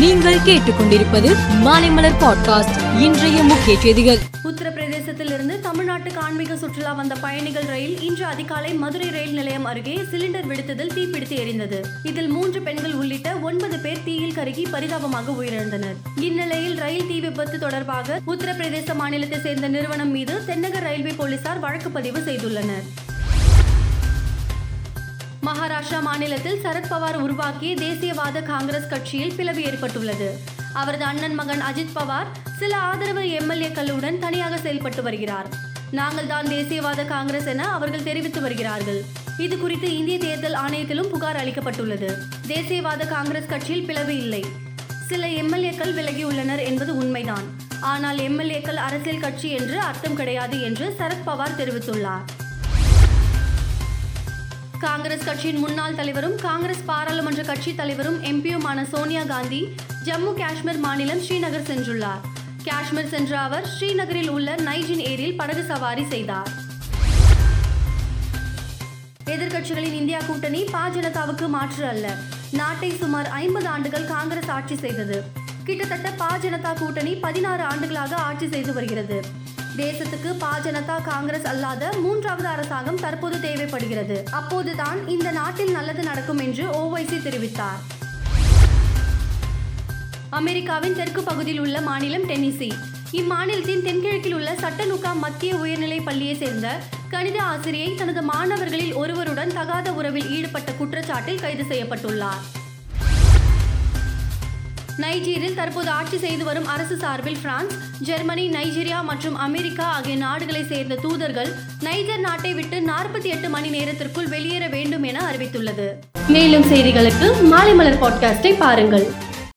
நீங்கள் கேட்டுக்கொண்டிருப்பது மாலைமலர் பாட்காஸ்ட் இன்றைய முக்கிய செய்திகள். உத்தரப்பிரதேசத்திலிருந்து தமிழ்நாட்டுக்கு ஆன்மீக சுற்றுலா வந்த பயணிகள் ரயில் இன்று அதிகாலை மதுரை ரயில் நிலையம் அருகே சிலிண்டர் வெடித்ததில் தீப்பிடித்து எரிந்தது. இதில் மூன்று பெண்கள் உள்ளிட்ட ஒன்பது பேர் தீயில் கருகி பரிதாபமாக உயிரிழந்தனர். இந்நிலையில் ரயில் தீ விபத்து தொடர்பாக உத்தரப்பிரதேச மாநிலத்தை சேர்ந்த நிறுவனம் மீது தென்னக ரயில்வே போலீசார் வழக்கு பதிவு செய்துள்ளனர். மகாராஷ்டிரா மாநிலத்தில் சரத்பவார் உருவாக்கிய தேசியவாத காங்கிரஸ் கட்சியில் பிளவு ஏற்பட்டுள்ளது. அவரது அண்ணன் மகன் அஜித் பவார் சில ஆதரவு எம்எல்ஏக்களுடன் தனியாக செயல்பட்டு வருகிறார். நாங்கள் தான் தேசியவாத காங்கிரஸ் என அவர்கள் தெரிவித்து வருகிறார்கள். இது குறித்து இந்திய தேர்தல் ஆணையத்திலும் புகார் அளிக்கப்பட்டுள்ளது. தேசியவாத காங்கிரஸ் கட்சியில் பிளவு இல்லை. சில எம்எல்ஏக்கள் விலகியுள்ளனர் என்பது உண்மைதான். ஆனால் எம்எல்ஏக்கள் அரசியல் கட்சி என்று அர்த்தம் கிடையாது என்று சரத்பவார் தெரிவித்துள்ளார். காங்கிரஸ் கட்சியின் முன்னாள் தலைவரும் காங்கிரஸ் பாராளுமன்ற கட்சி தலைவரும் எம்பியுமான சோனியா காந்தி ஜம்மு காஷ்மீர் மாநிலம் ஸ்ரீநகர் சென்றுள்ளார். காஷ்மீர் சென்ற அவர் ஸ்ரீநகரில் உள்ள நைஜின் ஏரியில் படகு சவாரி செய்தார். எதிர்க்கட்சிகளின் இந்தியா கூட்டணி பா ஜனதாவுக்கு மாற்று அல்ல. நாட்டை சுமார் ஐம்பது ஆண்டுகள் காங்கிரஸ் ஆட்சி செய்தது. கிட்டத்தட்ட பா ஜனதா கூட்டணி பதினாறு ஆண்டுகளாக ஆட்சி செய்து வருகிறது. தேசத்துக்கு பா ஜனதா காங்கிரஸ் அல்லாத மூன்றாவது அரசாங்கம் தற்போது தேவைப்படுகிறது. அப்போதுதான் இந்த நாட்டில் நல்லது நடக்கும் என்று ஓவைசி தெரிவித்தார். அமெரிக்காவின் தெற்கு பகுதியில் உள்ள மாநிலம் டென்னிசி. இம்மாநிலத்தின் தென்கிழக்கில் உள்ள சட்டனுக்கா மத்திய உயர்நிலை பள்ளியை சேர்ந்த கணித ஆசிரியை தனது மாணவர்களில் ஒருவருடன் தகாத உறவில் ஈடுபட்ட குற்றச்சாட்டில் கைது செய்யப்பட்டுள்ளார். நைஜீரில் தற்போது ஆட்சி செய்து வரும் அரசு சார்பில் பிரான்ஸ் ஜெர்மனி நைஜீரியா மற்றும் அமெரிக்கா ஆகிய நாடுகளை சேர்ந்த தூதர்கள் நைஜர் நாட்டை விட்டு நாற்பத்தி எட்டு மணி நேரத்திற்குள் வெளியேற வேண்டும் என அறிவித்துள்ளது. மேலும் செய்திகளுக்கு மாலை மலர் பாட்காஸ்டை பாருங்கள்.